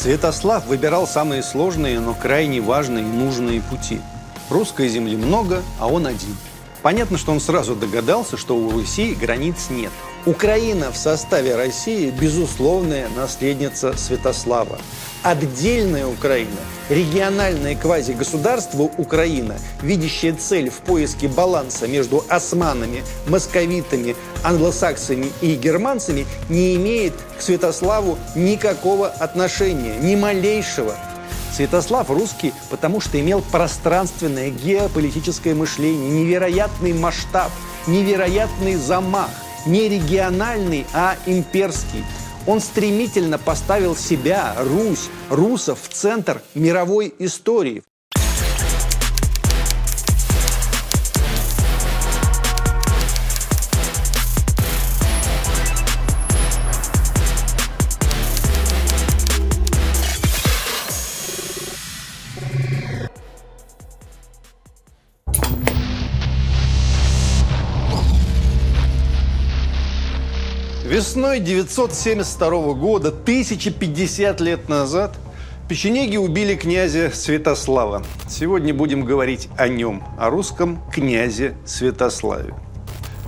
Святослав выбирал самые сложные, но крайне важные и нужные пути. Русской земли много, а он один. Понятно, что он сразу догадался, что у Руси границ нет. Украина в составе России – безусловная наследница Святослава. Отдельная Украина, региональное квазигосударство Украина, видящее цель в поиске баланса между османами, московитами, англосаксами и германцами, не имеет к Святославу никакого отношения, ни малейшего. Святослав русский, потому что имел пространственное геополитическое мышление, невероятный масштаб, невероятный замах, не региональный, а имперский – он стремительно поставил себя, Русь, русов в центр мировой истории. Весной 972 года, 1050 лет назад, печенеги убили князя Святослава. Сегодня будем говорить о нем, о русском князе Святославе.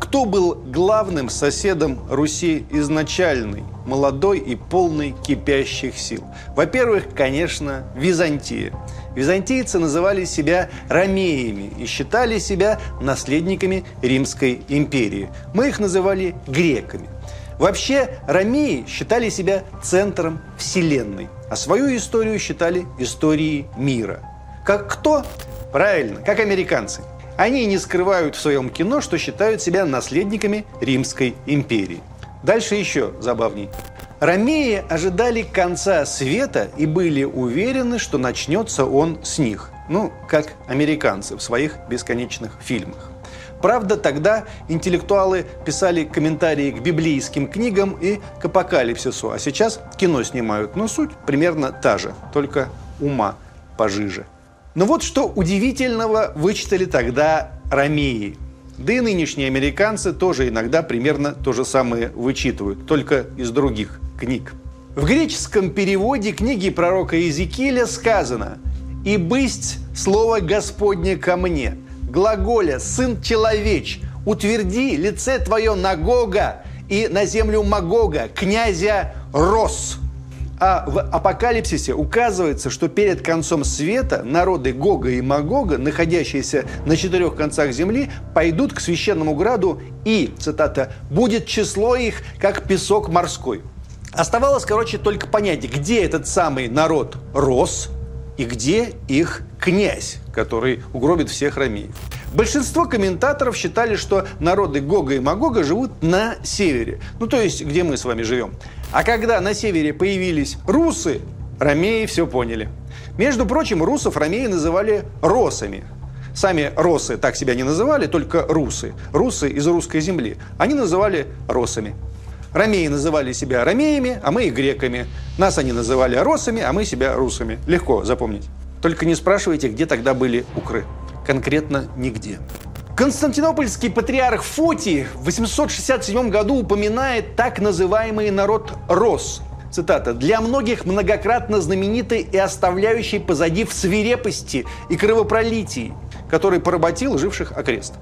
Кто был главным соседом Руси изначальной, молодой и полной кипящих сил? Во-первых, конечно, Византия. Византийцы называли себя ромеями и считали себя наследниками Римской империи. Мы их называли греками. Вообще, ромеи считали себя центром Вселенной, а свою историю считали историей мира. Как кто? Правильно, как американцы. Они не скрывают в своем кино, что считают себя наследниками Римской империи. Дальше еще забавней. Ромеи ожидали конца света и были уверены, что начнется он с них. Ну, как американцы в своих бесконечных фильмах. Правда, тогда интеллектуалы писали комментарии к библейским книгам и к апокалипсису, а сейчас кино снимают. Но суть примерно та же, только ума пожиже. Но вот что удивительного вычитали тогда ромеи. Да и нынешние американцы тоже иногда примерно то же самое вычитывают, только из других книг. В греческом переводе книги пророка Иезекииля сказано «И бысть слово Господне ко мне, глаголя «сын человеч», утверди лице твое на Гога и на землю Магога, князя Рос. А в Апокалипсисе указывается, что перед концом света народы Гога и Магога, находящиеся на четырех концах земли, пойдут к священному граду и, цитата, «будет число их, как песок морской». Оставалось, короче, только понять, где этот самый народ рос и где их князь который угробит всех ромеев. Большинство комментаторов считали, что народы Гога и Магога живут на севере, ну то есть где мы с вами живем. А когда на севере появились русы, ромеи все поняли. Между прочим, русов ромеи называли росами. Сами росы так себя не называли, только русы. Русы из русской земли. Они называли росами. Ромеи называли себя ромеями, а мы их греками. Нас они называли росами, а мы себя русами. Легко запомнить. Только не спрашивайте, где тогда были укры. Конкретно нигде. Константинопольский патриарх Фотий в 867 году упоминает так называемый народ Рос. Цитата. «Для многих многократно знаменитый и оставляющий позади в свирепости и кровопролитии, который поработил живших окрест».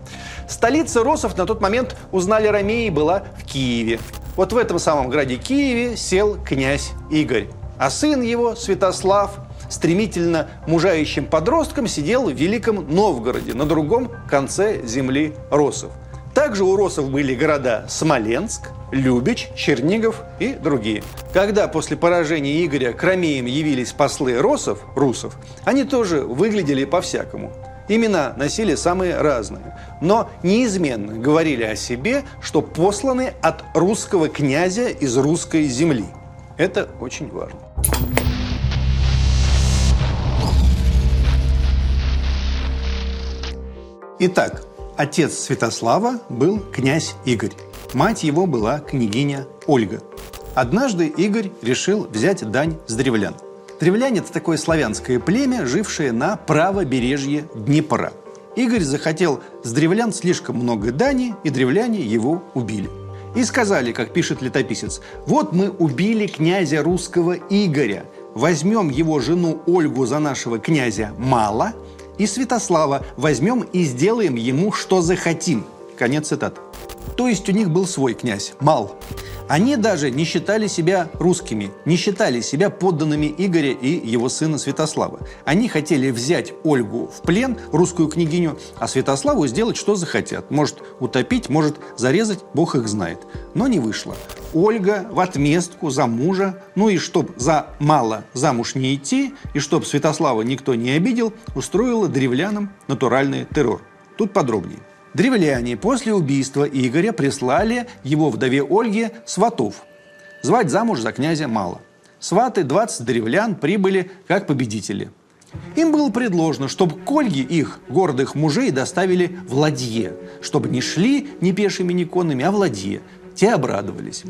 Столица Росов на тот момент, узнали ромеи, была в Киеве. Вот в этом самом граде Киеве сел князь Игорь. А сын его, Святослав, стремительно мужающим подростком сидел в Великом Новгороде, на другом конце земли Росов. Также у Росов были города Смоленск, Любич, Чернигов и другие. Когда после поражения Игоря к ромеям явились послы Росов, русов, они тоже выглядели по-всякому. Имена носили самые разные, но неизменно говорили о себе, что посланы от русского князя из русской земли. Это очень важно. Итак, отец Святослава был князь Игорь. Мать его была княгиня Ольга. Однажды Игорь решил взять дань с древлян. Древляне – это такое славянское племя, жившее на правобережье Днепра. Игорь захотел с древлян слишком много дани, и древляне его убили. И сказали, как пишет летописец, «Вот мы убили князя русского Игоря, возьмем его жену Ольгу за нашего князя Мало и Святослава возьмем и сделаем ему, что захотим. Конец цитат. То есть у них был свой князь, Мал. Они даже не считали себя русскими, не считали себя подданными Игоря и его сына Святослава. Они хотели взять Ольгу в плен, русскую княгиню, а Святославу сделать, что захотят. Может утопить, может зарезать, бог их знает. Но не вышло. Ольга в отместку за мужа, ну и чтоб за мало замуж не идти, и чтоб Святослава никто не обидел, устроила древлянам натуральный террор. Тут подробнее. Древляне после убийства Игоря прислали его вдове Ольге сватов. Звать замуж за князя мало. Сваты 20 древлян прибыли как победители. Им было предложено, чтобы к Ольге их, гордых мужей, доставили в ладье, чтобы не шли ни пешими, ни конными, а в ладье. Те обрадовались.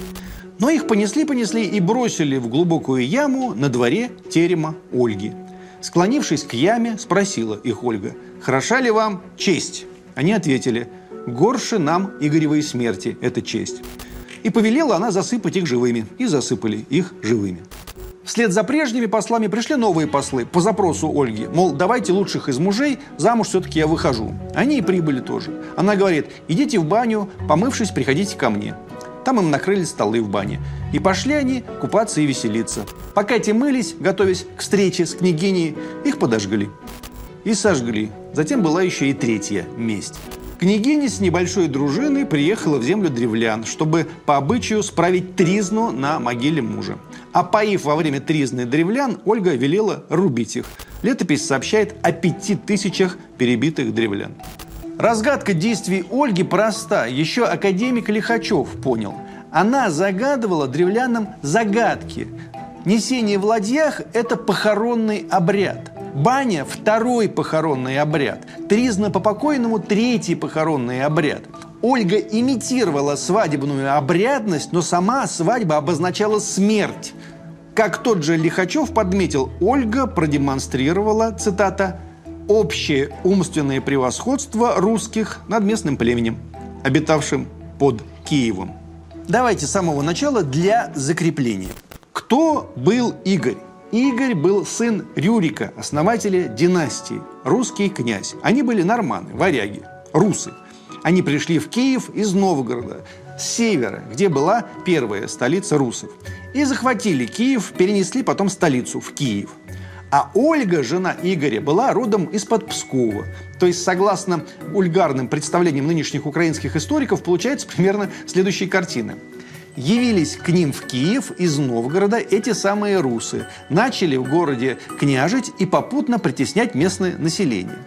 Но их понесли-понесли и бросили в глубокую яму на дворе терема Ольги. Склонившись к яме, спросила их Ольга, «Хороша ли вам честь?» Они ответили, горше нам Игоревой смерти, это честь. И повелела она засыпать их живыми. И засыпали их живыми. Вслед за прежними послами пришли новые послы по запросу Ольги. Мол, давайте лучших из мужей, замуж все-таки я выхожу. Они и прибыли тоже. Она говорит, идите в баню, помывшись, приходите ко мне. Там им накрыли столы в бане. И пошли они купаться и веселиться. Пока те мылись, готовясь к встрече с княгиней, их подожгли и сожгли. Затем была еще и третья месть. Княгиня с небольшой дружиной приехала в землю древлян, чтобы по обычаю справить тризну на могиле мужа. А поив во время тризны древлян, Ольга велела рубить их. Летопись сообщает о пяти тысячах перебитых древлян. Разгадка действий Ольги проста. Еще академик Лихачев понял. Она загадывала древлянам загадки. Несение в ладьях – это похоронный обряд – Баня – второй похоронный обряд. Тризна по покойному – третий похоронный обряд. Ольга имитировала свадебную обрядность, но сама свадьба обозначала смерть. Как тот же Лихачев подметил, Ольга продемонстрировала, цитата, «общее умственное превосходство русских над местным племенем, обитавшим под Киевом». Давайте с самого начала для закрепления. Кто был Игорь? Игорь был сын Рюрика, основателя династии, русский князь. Они были норманы, варяги, русы. Они пришли в Киев из Новгорода, с севера, где была первая столица русов. И захватили Киев, перенесли потом столицу в Киев. А Ольга, жена Игоря, была родом из-под Пскова. То есть, согласно ульгарным представлениям нынешних украинских историков, получается примерно следующая картина – явились к ним в Киев из Новгорода эти самые русы, начали в городе княжить и попутно притеснять местное население.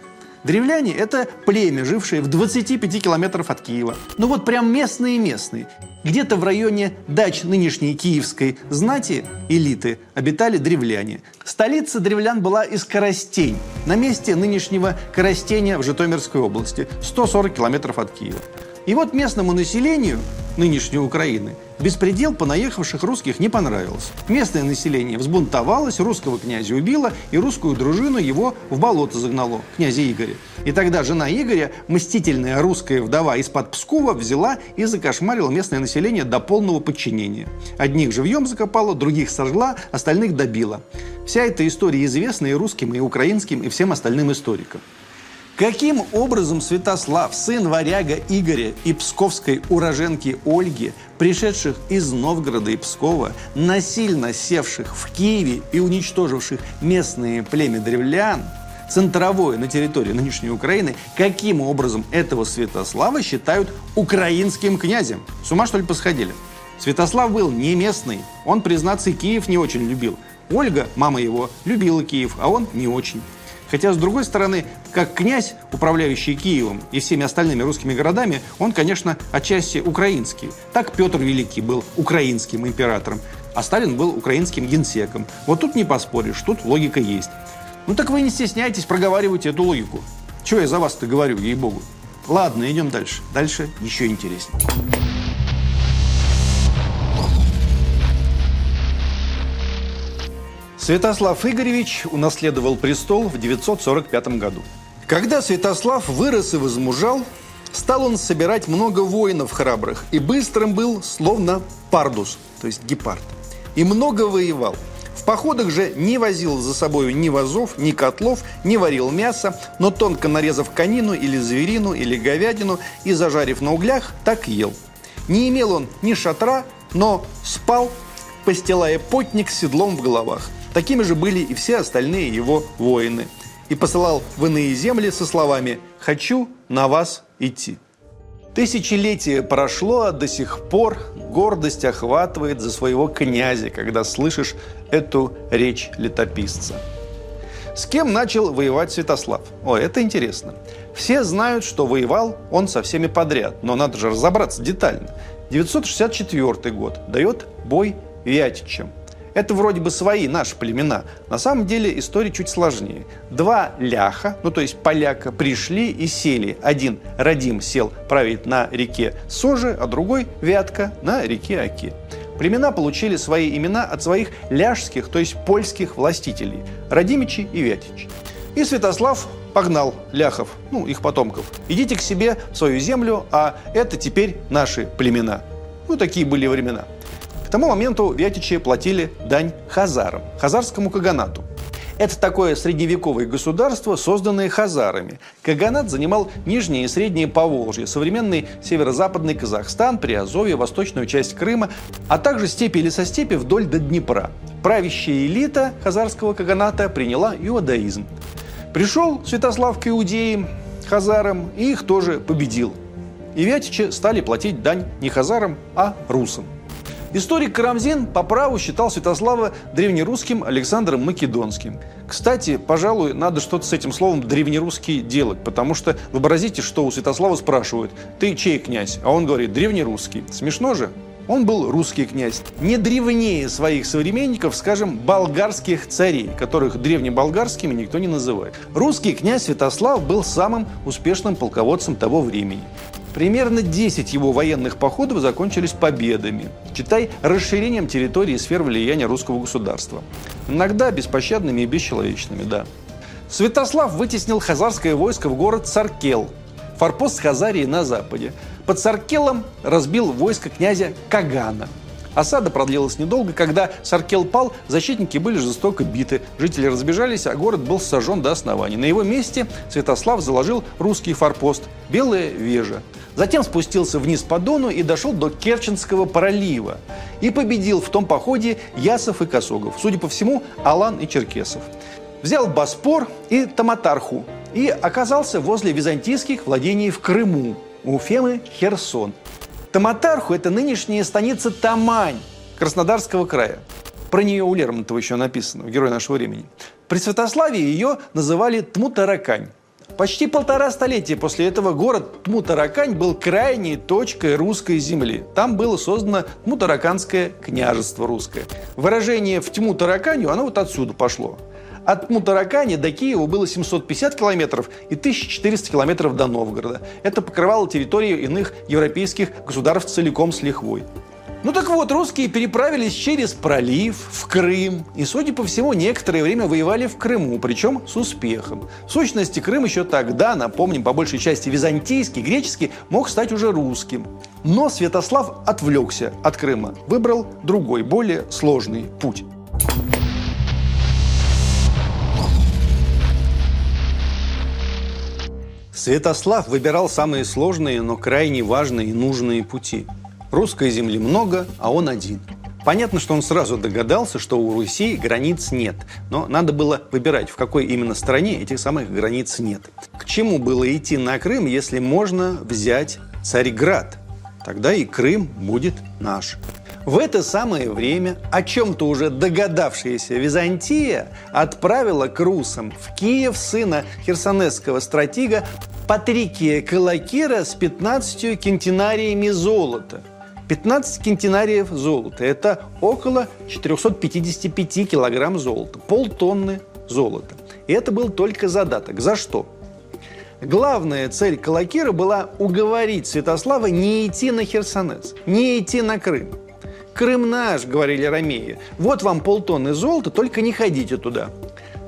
Древляне – это племя, жившее в 25 километров от Киева. Ну вот прям местные-местные. Где-то в районе дач нынешней киевской знати элиты обитали древляне. Столица древлян была из Коростень, на месте нынешнего Коростеня в Житомирской области, 140 километров от Киева. И вот местному населению нынешней Украины Беспредел понаехавших русских не понравился. Местное население взбунтовалось, русского князя убило, и русскую дружину его в болото загнало, князя Игоря. И тогда жена Игоря, мстительная русская вдова из-под Пскова, взяла и закошмарила местное население до полного подчинения. Одних живьем закопала, других сожгла, остальных добила. Вся эта история известна и русским, и украинским, и всем остальным историкам. Каким образом Святослав, сын варяга Игоря и псковской уроженки Ольги, пришедших из Новгорода и Пскова, насильно севших в Киеве и уничтоживших местные племя древлян, центровое на территории нынешней Украины, каким образом этого Святослава считают украинским князем? С ума что ли посходили? Святослав был не местный, он, признаться, Киев не очень любил. Ольга, мама его, любила Киев, а он не очень. Хотя, с другой стороны, как князь, управляющий Киевом и всеми остальными русскими городами, он, конечно, отчасти украинский. Так Петр Великий был украинским императором, а Сталин был украинским генсеком. Вот тут не поспоришь, тут логика есть. Ну так вы не стесняйтесь, проговаривать эту логику. Чего я за вас-то говорю, ей-богу. Ладно, идем дальше. Дальше еще интереснее. Святослав Игоревич унаследовал престол в 945 году. Когда Святослав вырос и возмужал, стал он собирать много воинов храбрых и быстрым был, словно пардус, то есть гепард. И много воевал. В походах же не возил за собой ни вазов, ни котлов, не варил мясо, но тонко нарезав конину или зверину или говядину и зажарив на углях, так ел. Не имел он ни шатра, но спал, постилая потник с седлом в головах. Такими же были и все остальные его воины. И посылал в иные земли со словами «Хочу на вас идти». Тысячелетие прошло, а до сих пор гордость охватывает за своего князя, когда слышишь эту речь летописца. С кем начал воевать Святослав? О, это интересно. Все знают, что воевал он со всеми подряд, но надо же разобраться детально. 964 год дает бой Вятичам – это вроде бы свои, наши племена. На самом деле история чуть сложнее. Два ляха, ну то есть поляка, пришли и сели. Один Радим сел править на реке Соже, а другой Вятка на реке Оке. Племена получили свои имена от своих ляжских, то есть польских властителей – Радимичи и Вятичи. И Святослав погнал ляхов, ну, их потомков. Идите к себе в свою землю, а это теперь наши племена. Ну, такие были времена тому моменту вятичи платили дань хазарам, хазарскому каганату. Это такое средневековое государство, созданное хазарами. Каганат занимал нижнее и среднее Поволжье, современный северо-западный Казахстан, Приазовье, восточную часть Крыма, а также степи и лесостепи вдоль до Днепра. Правящая элита хазарского каганата приняла иудаизм. Пришел Святослав к иудеям, хазарам, и их тоже победил. И вятичи стали платить дань не хазарам, а русам. Историк Карамзин по праву считал Святослава древнерусским Александром Македонским. Кстати, пожалуй, надо что-то с этим словом древнерусский делать, потому что вообразите, что у Святослава спрашивают, ты чей князь? А он говорит, древнерусский. Смешно же? Он был русский князь, не древнее своих современников, скажем, болгарских царей, которых древнеболгарскими никто не называет. Русский князь Святослав был самым успешным полководцем того времени. Примерно 10 его военных походов закончились победами. Читай, расширением территории и сфер влияния русского государства. Иногда беспощадными и бесчеловечными, да. Святослав вытеснил хазарское войско в город Саркел, форпост Хазарии на западе. Под Саркелом разбил войско князя Кагана – Осада продлилась недолго. Когда Саркел пал, защитники были жестоко биты. Жители разбежались, а город был сожжен до основания. На его месте Святослав заложил русский форпост – Белая Вежа. Затем спустился вниз по Дону и дошел до Керченского пролива. И победил в том походе Ясов и Косогов. Судя по всему, Алан и Черкесов. Взял Боспор и Таматарху и оказался возле византийских владений в Крыму, у Фемы Херсон – Таматарху – это нынешняя станица Тамань Краснодарского края. Про нее у Лермонтова еще написано, «Герой нашего времени». При Святославии ее называли Тмутаракань. Почти полтора столетия после этого город Тмутаракань был крайней точкой русской земли. Там было создано Тмутараканское княжество русское. Выражение «в тьму тараканью» оно вот отсюда пошло. От Мутаракани до Киева было 750 километров и 1400 километров до Новгорода. Это покрывало территорию иных европейских государств целиком с лихвой. Ну так вот, русские переправились через пролив в Крым. И, судя по всему, некоторое время воевали в Крыму, причем с успехом. В сущности, Крым еще тогда, напомним, по большей части византийский, греческий, мог стать уже русским. Но Святослав отвлекся от Крыма, выбрал другой, более сложный путь. Святослав выбирал самые сложные, но крайне важные и нужные пути. Русской земли много, а он один. Понятно, что он сразу догадался, что у Руси границ нет, но надо было выбирать, в какой именно стране этих самых границ нет. К чему было идти на Крым, если можно взять Царьград? Тогда и Крым будет наш. В это самое время о чем-то уже догадавшаяся Византия отправила к русам в Киев сына херсонесского стратега Патрикия Калакира с 15 кентинариями золота. 15 кентинариев золота – это около 455 килограмм золота, полтонны золота. И это был только задаток. За что? Главная цель Калакира была уговорить Святослава не идти на Херсонес, не идти на Крым. «Крым наш», — говорили ромеи. «Вот вам полтонны золота, только не ходите туда».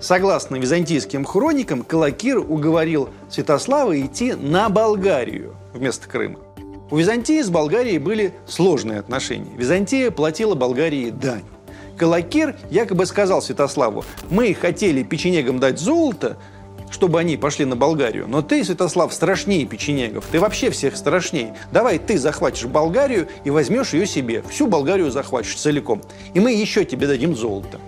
Согласно византийским хроникам, Калакир уговорил Святослава идти на Болгарию вместо Крыма. У Византии с Болгарией были сложные отношения. Византия платила Болгарии дань. Калакир якобы сказал Святославу, мы хотели печенегам дать золото, чтобы они пошли на Болгарию. Но ты, Святослав, страшнее печенегов. Ты вообще всех страшнее. Давай ты захватишь Болгарию и возьмешь ее себе. Всю Болгарию захватишь целиком. И мы еще тебе дадим золото.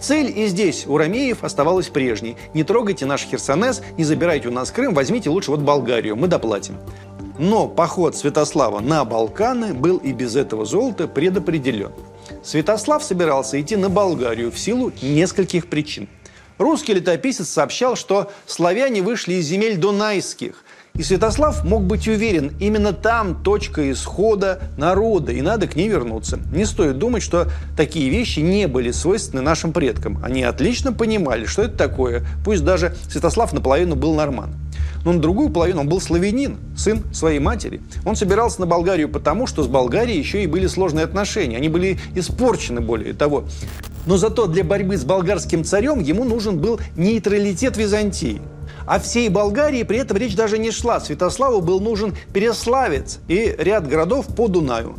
Цель и здесь у ромеев оставалась прежней. Не трогайте наш Херсонес, не забирайте у нас Крым, возьмите лучше вот Болгарию, мы доплатим. Но поход Святослава на Балканы был и без этого золота предопределен. Святослав собирался идти на Болгарию в силу нескольких причин. Русский летописец сообщал, что славяне вышли из земель дунайских, и Святослав мог быть уверен, именно там точка исхода народа, и надо к ней вернуться. Не стоит думать, что такие вещи не были свойственны нашим предкам. Они отлично понимали, что это такое, пусть даже Святослав наполовину был норман. Но на другую половину он был славянин, сын своей матери. Он собирался на Болгарию потому, что с Болгарией еще и были сложные отношения. Они были испорчены, более того. Но зато для борьбы с болгарским царем ему нужен был нейтралитет Византии. О всей Болгарии при этом речь даже не шла. Святославу был нужен Переславец и ряд городов по Дунаю.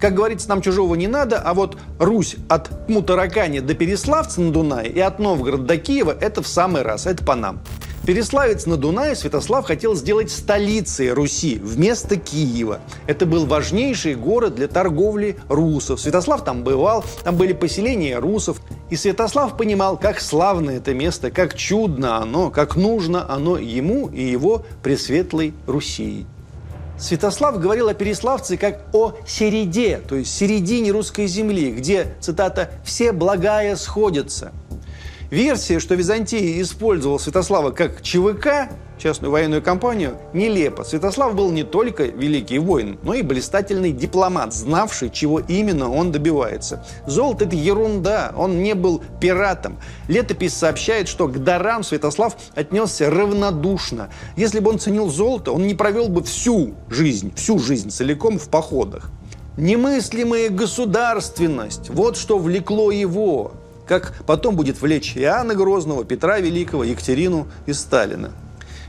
Как говорится, нам чужого не надо, а вот Русь от Мутаракани до Переславца на Дунае и от Новгорода до Киева – это в самый раз, это по нам. Переславец на Дунае Святослав хотел сделать столицей Руси вместо Киева. Это был важнейший город для торговли русов. Святослав там бывал, там были поселения русов. И Святослав понимал, как славно это место, как чудно оно, как нужно оно ему и его пресветлой Руси. Святослав говорил о Переславце как о середе, то есть середине русской земли, где, цитата, «все благая сходятся». Версия, что Византия использовал Святослава как ЧВК, частную военную компанию, нелепа. Святослав был не только великий воин, но и блистательный дипломат, знавший, чего именно он добивается. Золото – это ерунда, он не был пиратом. Летопись сообщает, что к дарам Святослав отнесся равнодушно. Если бы он ценил золото, он не провел бы всю жизнь, всю жизнь целиком в походах. Немыслимая государственность – вот что влекло его как потом будет влечь Иоанна Грозного, Петра Великого, Екатерину и Сталина.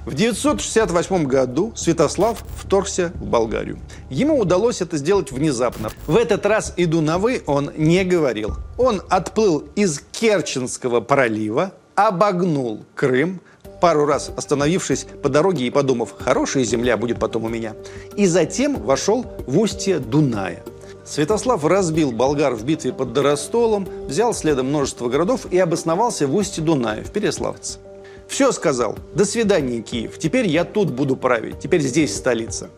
В 968 году Святослав вторгся в Болгарию. Ему удалось это сделать внезапно. В этот раз и Дунавы он не говорил. Он отплыл из Керченского пролива, обогнул Крым, пару раз остановившись по дороге и подумав, хорошая земля будет потом у меня, и затем вошел в устье Дуная – Святослав разбил болгар в битве под Доростолом, взял следом множество городов и обосновался в устье Дуная, в Переславце. Все сказал. До свидания, Киев. Теперь я тут буду править. Теперь здесь столица.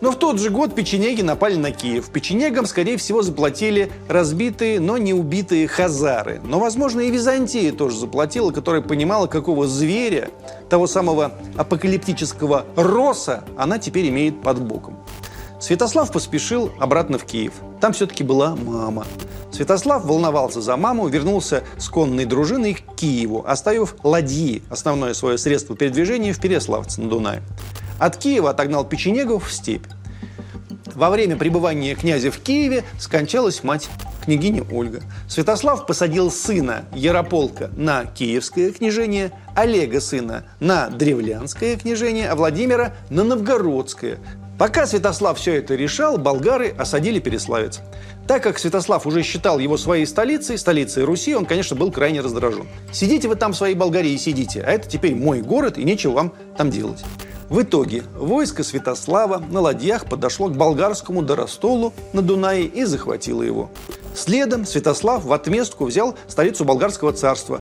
Но в тот же год печенеги напали на Киев. Печенегам, скорее всего, заплатили разбитые, но не убитые хазары. Но, возможно, и Византия тоже заплатила, которая понимала, какого зверя, того самого апокалиптического роса, она теперь имеет под боком. Святослав поспешил обратно в Киев. Там все-таки была мама. Святослав волновался за маму, вернулся с конной дружиной к Киеву, оставив ладьи, основное свое средство передвижения, в Переславце на Дунае. От Киева отогнал печенегов в степь. Во время пребывания князя в Киеве скончалась мать княгиня Ольга. Святослав посадил сына Ярополка на киевское княжение, Олега сына на древлянское княжение, а Владимира на новгородское, Пока Святослав все это решал, болгары осадили Переславец. Так как Святослав уже считал его своей столицей, столицей Руси, он, конечно, был крайне раздражен. Сидите вы там в своей Болгарии сидите, а это теперь мой город, и нечего вам там делать. В итоге войско Святослава на ладьях подошло к болгарскому Доростолу на Дунае и захватило его. Следом Святослав в отместку взял столицу болгарского царства